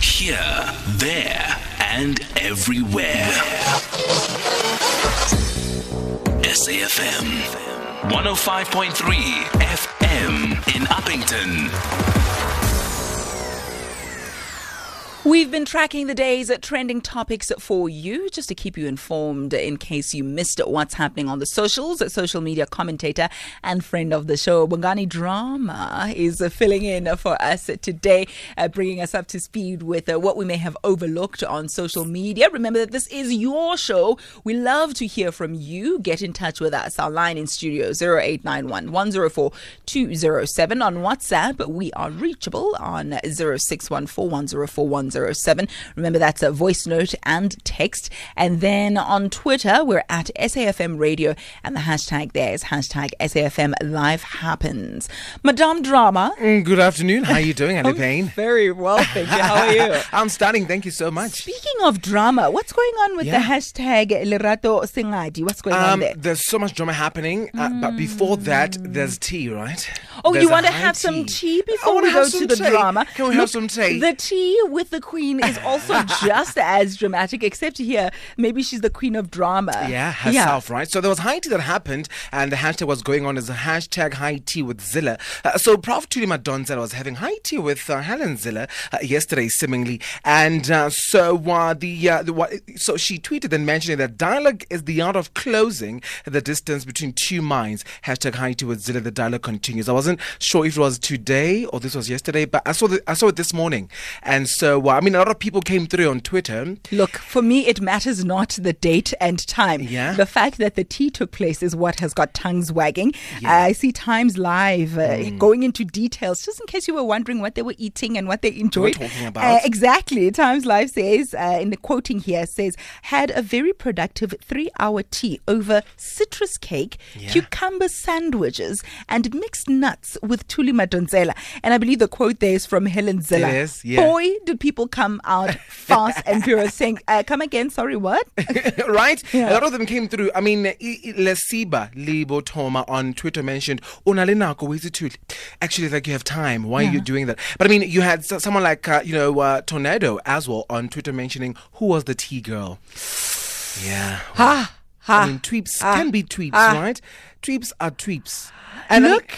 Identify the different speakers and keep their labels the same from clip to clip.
Speaker 1: Here, there, and everywhere. SAFM 105.3 FM in Upington.
Speaker 2: We've been tracking the day's trending topics for you just to keep you informed in case you missed what's happening on the socials. Social media commentator and friend of the show, Bongani Drama, is filling in for us today, uh, bringing us up to speed with uh, what we may have overlooked on social media. Remember that this is your show. We love to hear from you. Get in touch with us. Our line in studio 0891 104 207. On WhatsApp, we are reachable on 0614 104 107. Remember, that's a voice note and text. And then on Twitter, we're at SAFM Radio, and the hashtag there is hashtag SAFM Life Happens. Madame Drama.
Speaker 3: Mm, good afternoon. How are you doing, Annie Payne?
Speaker 2: Very well, thank you. How are you?
Speaker 3: I'm stunning. Thank you so much.
Speaker 2: Speaking of drama, what's going on with
Speaker 3: Yeah.
Speaker 2: the hashtag Lerato Sengadi? What's going on
Speaker 3: Um,
Speaker 2: there?
Speaker 3: there's so much drama happening, uh, but before that, there's tea, right?
Speaker 2: Oh,
Speaker 3: There's
Speaker 2: you want to have some tea before we go to the
Speaker 3: tea.
Speaker 2: drama?
Speaker 3: Can we have some tea?
Speaker 2: The tea with the queen is also just as dramatic, except here, maybe she's the queen of drama.
Speaker 3: Yeah, herself, right? So there was high tea that happened, and the hashtag was going on as a hashtag high tea with Zille. Uh, so Prof. Thuli Madonsela was having high tea with uh, Helen Zille uh, yesterday, seemingly, and uh, so uh, the, uh, the what, so she tweeted and mentioning that dialogue is the art of closing the distance between two minds. Hashtag high tea with Zille. The dialogue continues. I wasn't sure if it was today or this was yesterday, but I saw the, I saw it this morning, and so uh, I mean a lot of people came through on Twitter.
Speaker 2: Look, for me, it matters not the date and time.
Speaker 3: Yeah.
Speaker 2: The fact that the tea took place is what has got tongues wagging. I see Times Live uh,
Speaker 3: Hmm.
Speaker 2: going into details, just in case you were wondering what they were eating and what they enjoyed.
Speaker 3: talking
Speaker 2: Uh, exactly. Times Live says, uh, in the quoting here, says, had a very productive three hour tea over citrus cake, cucumber sandwiches, and mixed nuts with Thuli Madonsela. And I believe the quote there is from Helen
Speaker 3: Zille. Is, yeah.
Speaker 2: Boy, did people come out fast and furious saying, uh, come again, sorry, what?
Speaker 3: right?
Speaker 2: Yeah.
Speaker 3: A lot of them came through. I mean, I- I- Lesiba Libo Toma on Twitter mentioned, "Unale nako wezithuli." Actually, like you have time. Why are you doing that? But I mean, you had someone like uh, you know uh, Tornado as well on Twitter mentioning who was the tea girl. Yeah.
Speaker 2: Ha, ha.
Speaker 3: I mean, tweeps
Speaker 2: ah,
Speaker 3: can be tweeps,
Speaker 2: ah.
Speaker 3: right? Tweeps are tweeps. And I-
Speaker 2: Look,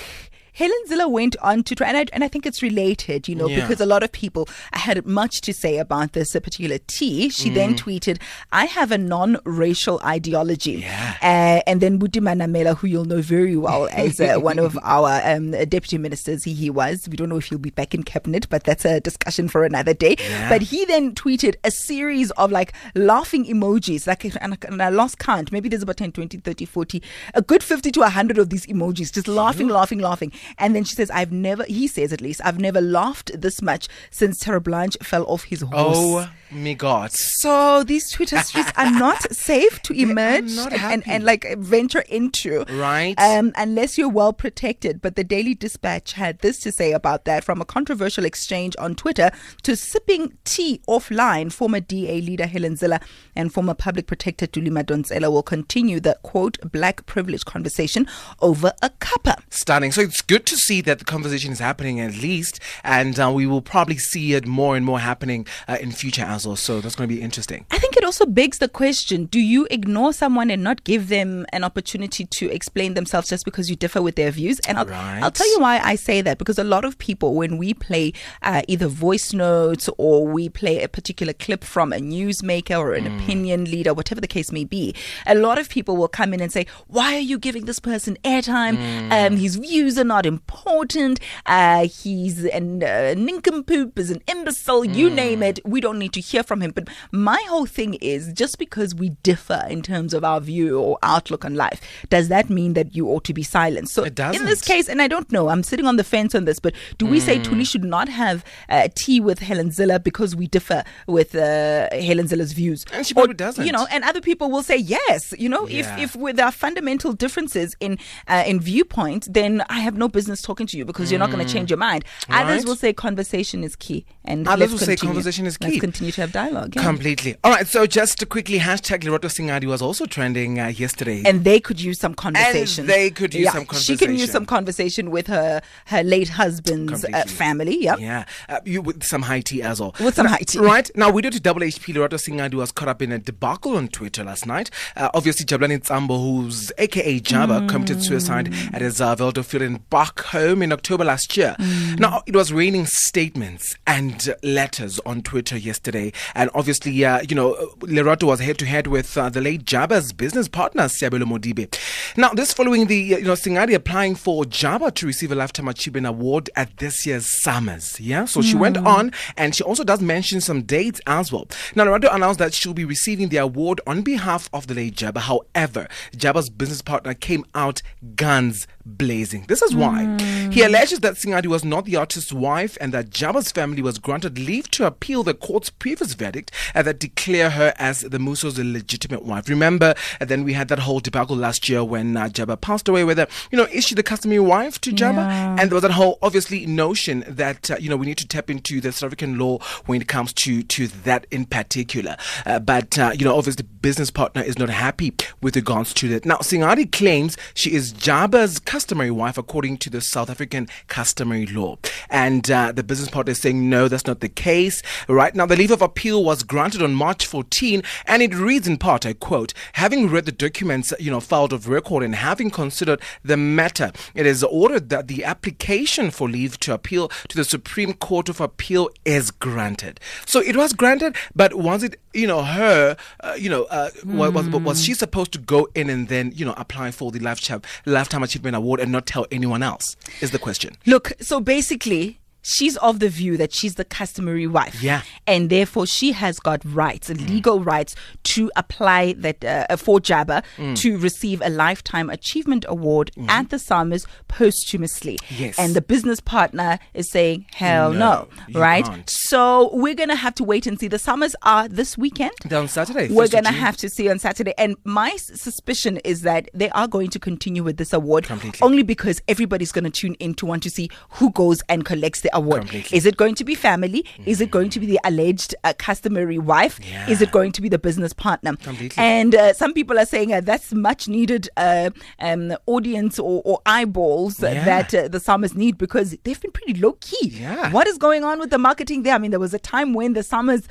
Speaker 2: Helen Zille went on to try, and I, and I think it's related, you know,
Speaker 3: Yeah.
Speaker 2: because a lot of people had much to say about this particular tea. She
Speaker 3: Mm.
Speaker 2: then tweeted, I have a non racial ideology.
Speaker 3: Yeah.
Speaker 2: Uh, and then Buti Manamela, who you'll know very well as uh, one of our um, deputy ministers, he, he was. We don't know if he'll be back in cabinet, but that's a discussion for another day.
Speaker 3: Yeah.
Speaker 2: But he then tweeted a series of like laughing emojis, like, and, I- and I lost count. Maybe there's about 10, 20, 30, 40, a good 50 to 100 of these emojis, just laughing, laughing, laughing. And then she says, I've never, he says at least, I've never laughed this much since Terre'Blanche fell off his horse.
Speaker 3: oh my God.
Speaker 2: So these Twitter streets are not safe to emerge and, and, and like venture into.
Speaker 3: Right.
Speaker 2: Um, unless you're well protected. But the Daily Dispatch had this to say about that from a controversial exchange on Twitter to sipping tea offline. Former DA leader Helen Zille and former public protector Thuli Madonsela will continue the quote black privilege conversation over a cuppa.
Speaker 3: Stunning. So it's good to see that the conversation is happening at least, and uh, we will probably see it more and more happening uh, in future as well. So that's going to be interesting.
Speaker 2: I think it also begs the question do you ignore someone and not give them an opportunity to explain themselves just because you differ with their views? And I'll,
Speaker 3: Right.
Speaker 2: I'll tell you why I say that because a lot of people, when we play uh, either voice notes or we play a particular clip from a newsmaker or an opinion leader, whatever the case may be, a lot of people will come in and say, Why are you giving this person airtime? Um, his views are not important. Uh, he's an uh, nincompoop, is an imbecile, you name it. We don't need to hear from him. But my whole thing is just because we differ in terms of our view or outlook on life, does that mean that you ought to be silenced? So
Speaker 3: It
Speaker 2: in this case, and I don't know, I'm sitting on the fence on this, but do we say Thuli should not have uh, tea with Helen Zille because we differ with uh, Helen Zille's views?
Speaker 3: And she
Speaker 2: Or,
Speaker 3: doesn't.
Speaker 2: You know, and other people will say yes. You know,
Speaker 3: Yeah.
Speaker 2: if if with our fundamental differences in uh, in viewpoint, then I have no business talking to you because you're not going to change your mind. Others will say conversation is key, and
Speaker 3: Others
Speaker 2: let's
Speaker 3: will say conversation is
Speaker 2: Let's
Speaker 3: key.
Speaker 2: continue to have dialogue. yeah.
Speaker 3: Completely. All right. So just quickly, hashtag Lerato Sengadi was also trending uh, yesterday.
Speaker 2: and they could use some conversation.
Speaker 3: they could use
Speaker 2: Yeah,
Speaker 3: some conversation.
Speaker 2: She can use some conversation with her her late husband's uh, family. Yep.
Speaker 3: Yeah, uh, you with some high tea as well.
Speaker 2: With some
Speaker 3: Now-
Speaker 2: high tea.
Speaker 3: right? Now we do to double HP. Lerato Sengadi was caught up in a debacle on Twitter last night. Uh, obviously, Jabulani Tsambo, who's AKA Jabba, committed suicide at his uh, Veldofield in Bach home in October last year. Mm. Now it was raining statements and letters on Twitter yesterday, and obviously, uh, you know, Lerato was head to head with uh, the late Jabba's business partner Siabelo Modibe. Now this following the uh, you know Sengadi applying for Jabba to receive a lifetime achievement award at this year's SAMAs. Yeah, so she went on and she also does mention some dates as well. Now Lerato announced that she'll be receiving the award on behalf of the late Jabba. However, Jabba's business partner came out guns blazing. This is why he alleges that Sengadi was not the artist's wife and that Jabba's family was granted leave to appeal the court's previous verdict and that declare her as the Muso's legitimate wife. Remember, and then we had that whole debacle last year when uh, Jabba passed away. Whether you know is she the customary wife to Jabba?
Speaker 2: Yeah.
Speaker 3: And there was that whole obviously notion that uh, you know we need to tap into the South African law when it comes to to that in particular. Uh, but uh, you know obviously the business partner is not happy with regards to that. Now Sengadi claims she is Jabba's customary wife according to the South African customary law, and uh, the business partner is saying no, that's not the case. Right now the leave of appeal was granted on March 14, and it reads in part, I quote, having read the documents you know filed of record and having considered the matter, it is ordered that the application for leave to appeal to the Supreme Court of Appeal is granted. So it was granted, but was it, you know, her, uh, you know, uh, wa- was, was she supposed to go in and then, you know, apply for the lifetime, lifetime achievement award and not tell anyone else? Is the question.
Speaker 2: Look, so basically, she's of the view that she's the customary wife.
Speaker 3: Yeah.
Speaker 2: And therefore, she has got rights, legal rights, to apply that uh, for Jabba
Speaker 3: Mm.
Speaker 2: to receive a Lifetime Achievement Award at the SAMAs posthumously.
Speaker 3: Yes.
Speaker 2: And the business partner is saying, hell no,
Speaker 3: No,
Speaker 2: right?
Speaker 3: can't.
Speaker 2: So we're going to have to wait and see. The SAMAs are this weekend.
Speaker 3: They're on Saturday.
Speaker 2: We're going to have to see on Saturday. And my suspicion is that they are going to continue with this award
Speaker 3: Completely.
Speaker 2: only because everybody's going to tune in to want to see who goes and collects the award.
Speaker 3: Completely.
Speaker 2: Is it going to be family? Is it going to be the alleged uh, customary wife?
Speaker 3: Yeah.
Speaker 2: Is it going to be the business partner?
Speaker 3: Completely.
Speaker 2: And uh, some people are saying uh, that's much needed uh, um, audience or, or eyeballs
Speaker 3: Yeah.
Speaker 2: that uh, the SAMAs need because they've been pretty low key.
Speaker 3: Yeah.
Speaker 2: What is going on with the marketing there? I mean, there was a time when the SAMAs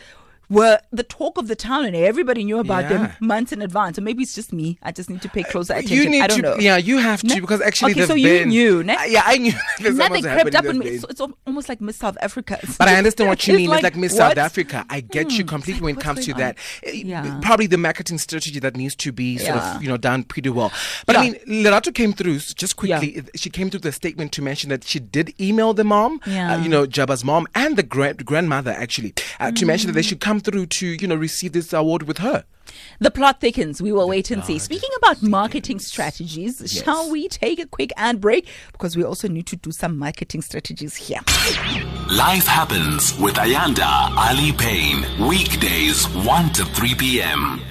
Speaker 2: were the talk of the town and everybody knew about them months in advance. So maybe it's just me. I just need to pay closer attention.
Speaker 3: You need
Speaker 2: I don't
Speaker 3: to,
Speaker 2: know.
Speaker 3: yeah, you have to because actually,
Speaker 2: Okay,
Speaker 3: they've
Speaker 2: so you knew, ne?
Speaker 3: Uh, yeah, I knew. that
Speaker 2: Now they
Speaker 3: something's
Speaker 2: crept up on me. So it's almost like Miss South Africa.
Speaker 3: But I understand what you
Speaker 2: It's
Speaker 3: mean. it's like Miss
Speaker 2: what?
Speaker 3: South Africa. I get you
Speaker 2: Hmm.
Speaker 3: completely when it comes to
Speaker 2: on?
Speaker 3: that. Uh,
Speaker 2: Yeah.
Speaker 3: Probably the marketing strategy that needs to be sort
Speaker 2: Yeah.
Speaker 3: of you know done pretty well. But I mean, Lerato came through just quickly. She came through the statement to mention that she did email the mom,
Speaker 2: Yeah.
Speaker 3: uh, you know, Jabba's mom and the grand grandmother actually, uh, to mention that
Speaker 2: Mm.
Speaker 3: they should come through to you know receive this award with her.
Speaker 2: The plot thickens. We will wait and see. Speaking about marketing strategies, shall we take a quick ad break? Because we also need to do some marketing strategies here.
Speaker 1: Life happens with Ayanda Allie Paine. Weekdays 1 to 3 p.m.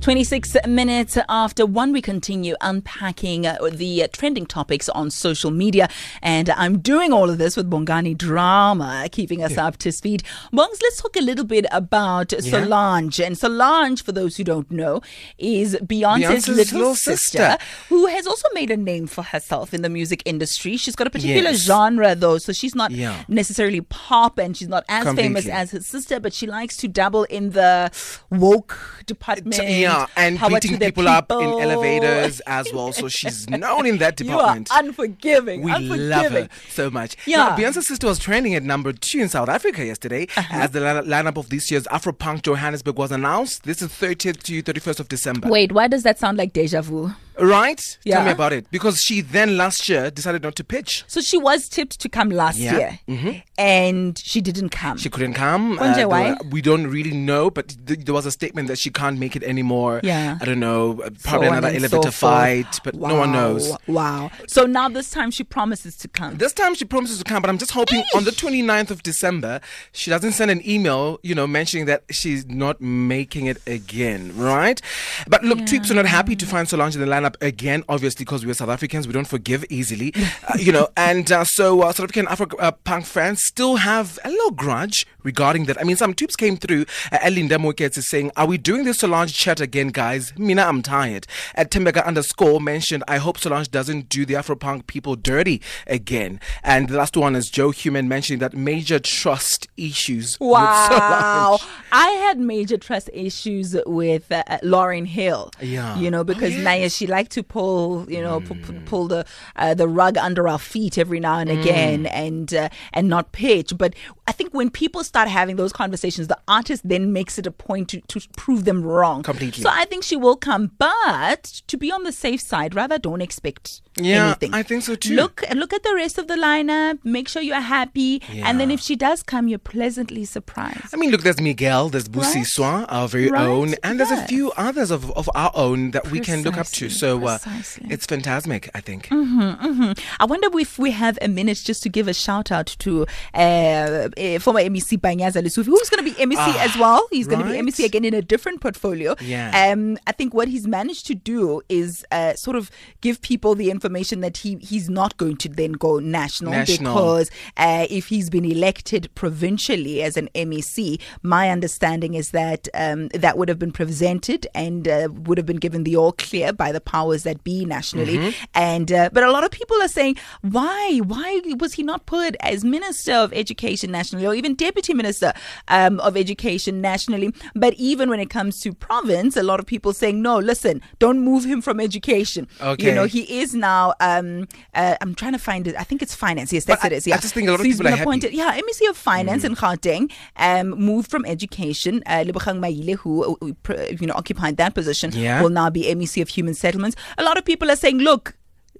Speaker 2: 26 minutes after one, we continue unpacking uh, the uh, trending topics on social media. And I'm doing all of this with Bongani Drama, keeping us up to speed. Bongs, let's talk a little bit about Solange. And Solange, for those who don't know, is Beyonce's,
Speaker 3: Beyonce's
Speaker 2: little,
Speaker 3: little
Speaker 2: sister,
Speaker 3: sister.
Speaker 2: who has also made a name for herself in the music industry. She's got a particular
Speaker 3: Yes.
Speaker 2: genre, though, so she's not
Speaker 3: Yeah.
Speaker 2: necessarily pop and she's not as famous as her sister, but she likes to dabble in the woke department.
Speaker 3: Yeah, and
Speaker 2: power
Speaker 3: beating
Speaker 2: the
Speaker 3: people, up in elevators as well. So she's known in that department.
Speaker 2: You are
Speaker 3: department.
Speaker 2: unforgiving.
Speaker 3: We
Speaker 2: unforgiving.
Speaker 3: love her so much.
Speaker 2: Yeah. Uh-huh.
Speaker 3: Now, Beyonce's sister was trending at number two in South Africa yesterday as the lineup of this year's Afropunk Johannesburg was announced. This is 30th to 31st of December.
Speaker 2: Wait, why does that sound like deja vu?
Speaker 3: Right? Tell me about it. Because she then last year decided not to pitch.
Speaker 2: So she was tipped to come last
Speaker 3: Yeah. Mm-hmm.
Speaker 2: year, and she didn't come.
Speaker 3: She couldn't come.
Speaker 2: Why?
Speaker 3: were- we don't really know, but th- there was a statement that she can't make it anymore.
Speaker 2: Yeah.
Speaker 3: I don't know. uh,
Speaker 2: So
Speaker 3: Probably
Speaker 2: on
Speaker 3: another
Speaker 2: and so
Speaker 3: elevator fight, but no one knows.
Speaker 2: Wow. So now this time she promises to come.
Speaker 3: This time she promises to come, but I'm just hoping on the 29th of December she doesn't send an email, you know, mentioning that she's not making it again, right? But look, Tweeps are not happy to find Solange in the lineup up again, obviously, because we're South Africans. We don't forgive easily, uh, you know. And uh, so uh, South African Afro uh, punk fans still have a little grudge regarding that. I mean, some tubes came through. Uh, Elinda Mokets is saying, Are we doing this Solange chat again, guys? Mina, I'm tired. At Tembeka underscore mentioned, I hope Solange doesn't do the Afro punk people dirty again. And the last one is Joe Human mentioning that major trust issues.
Speaker 2: Wow. I had major trust issues with uh, Lauryn Hill.
Speaker 3: Yeah.
Speaker 2: You know, because
Speaker 3: Oh,
Speaker 2: Naya, she liked to pull, you know, pu- pu- pull the uh, the rug under our feet every now and again
Speaker 3: Mm.
Speaker 2: and uh, and not pitch. But I think when people start having those conversations, the artist then makes it a point to, to prove them wrong.
Speaker 3: Completely.
Speaker 2: So I think she will come. But to be on the safe side, rather don't expect
Speaker 3: Yeah,
Speaker 2: anything.
Speaker 3: I think so too.
Speaker 2: Look look at the rest of the lineup, make sure you're happy. And then if she does come, you're pleasantly surprised.
Speaker 3: I mean, look, there's Miguel, there's Busi
Speaker 2: Right.
Speaker 3: Swa, our very
Speaker 2: Right,
Speaker 3: own, and there's a few others of, of our own that we can look up to.
Speaker 2: Precisely,
Speaker 3: So uh, it's phantasmic, I think.
Speaker 2: I wonder if we have a minute just to give a shout out to uh, uh, former MEC Panyaza Lesufi, who's going to be MEC as well. He's going to be
Speaker 3: Ah.
Speaker 2: MEC again in a different portfolio.
Speaker 3: Yeah.
Speaker 2: Um, I think what he's managed to do is uh, sort of give people the information that he he's not going to then go national,
Speaker 3: National.
Speaker 2: because uh, if he's been elected provincially as an MEC, my understanding is that um, that would have been presented and uh, would have been given the all clear by the powers that be nationally.
Speaker 3: Mm-hmm.
Speaker 2: And uh, but a lot of people are saying, why, why was he not put as Minister of Education nationally, or even Deputy Minister um, of Education nationally? But even when it comes to province, a lot of people saying, no, listen, don't move him from education. Okay. You know, he is now. Um, uh, I'm trying to find it. I think it's finance. Yes, that's
Speaker 3: But
Speaker 2: it.
Speaker 3: I-
Speaker 2: yeah.
Speaker 3: I just think a lot of
Speaker 2: So he's
Speaker 3: people are happy.
Speaker 2: appointed. Yeah, MEC of Finance in Gauteng, um, moved from education. Uh, who uh, pr- you know occupied that position,
Speaker 3: Yeah.
Speaker 2: will now be MEC of Human Settlements. A lot of people are saying, look.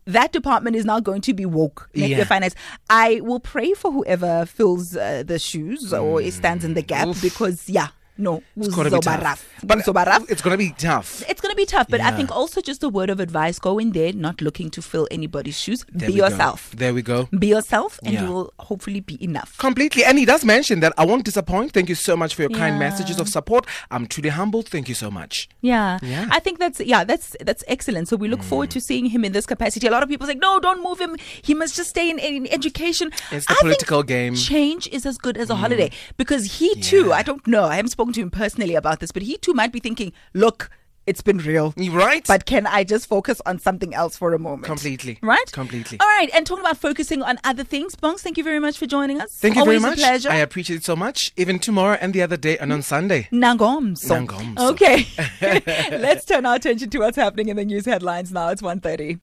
Speaker 2: That department is now going to be woke. Make
Speaker 3: Yeah.
Speaker 2: finance. I will pray for whoever fills uh, the shoes or stands in the gap because, yeah, no,
Speaker 3: It's gonna be tough. But it's gonna be tough.
Speaker 2: It's going to be tough, but I think also just a word of advice: go in there, not looking to fill anybody's shoes.
Speaker 3: There
Speaker 2: be
Speaker 3: we go.
Speaker 2: yourself.
Speaker 3: There we go.
Speaker 2: Be yourself, and
Speaker 3: Yeah.
Speaker 2: you will hopefully be enough.
Speaker 3: Completely. And he does mention that I won't disappoint. Thank you so much for your kind messages of support. I'm truly humbled. Thank you so much.
Speaker 2: Yeah.
Speaker 3: Yeah.
Speaker 2: I think that's yeah, that's that's excellent. So we look hmm. forward to seeing him in this capacity. A lot of people say, no, don't move him. He must just stay in, in education.
Speaker 3: It's the
Speaker 2: I
Speaker 3: political game.
Speaker 2: Change is as good as a hmm. holiday because he too. I don't know. I haven't spoken to him personally about this, but he too might be thinking, look. It's been real.
Speaker 3: Right?
Speaker 2: But can I just focus on something else for a moment?
Speaker 3: Completely.
Speaker 2: Right?
Speaker 3: Completely.
Speaker 2: All right. And talking about focusing on other things, Bongs, thank you very much for joining us.
Speaker 3: Thank you
Speaker 2: Always
Speaker 3: very much.
Speaker 2: a pleasure.
Speaker 3: I appreciate it so much. Even tomorrow and the other day and on Sunday.
Speaker 2: Nangomso.
Speaker 3: Nangomso.
Speaker 2: Okay. Let's turn our attention to what's happening in the news headlines now. It's 1.30.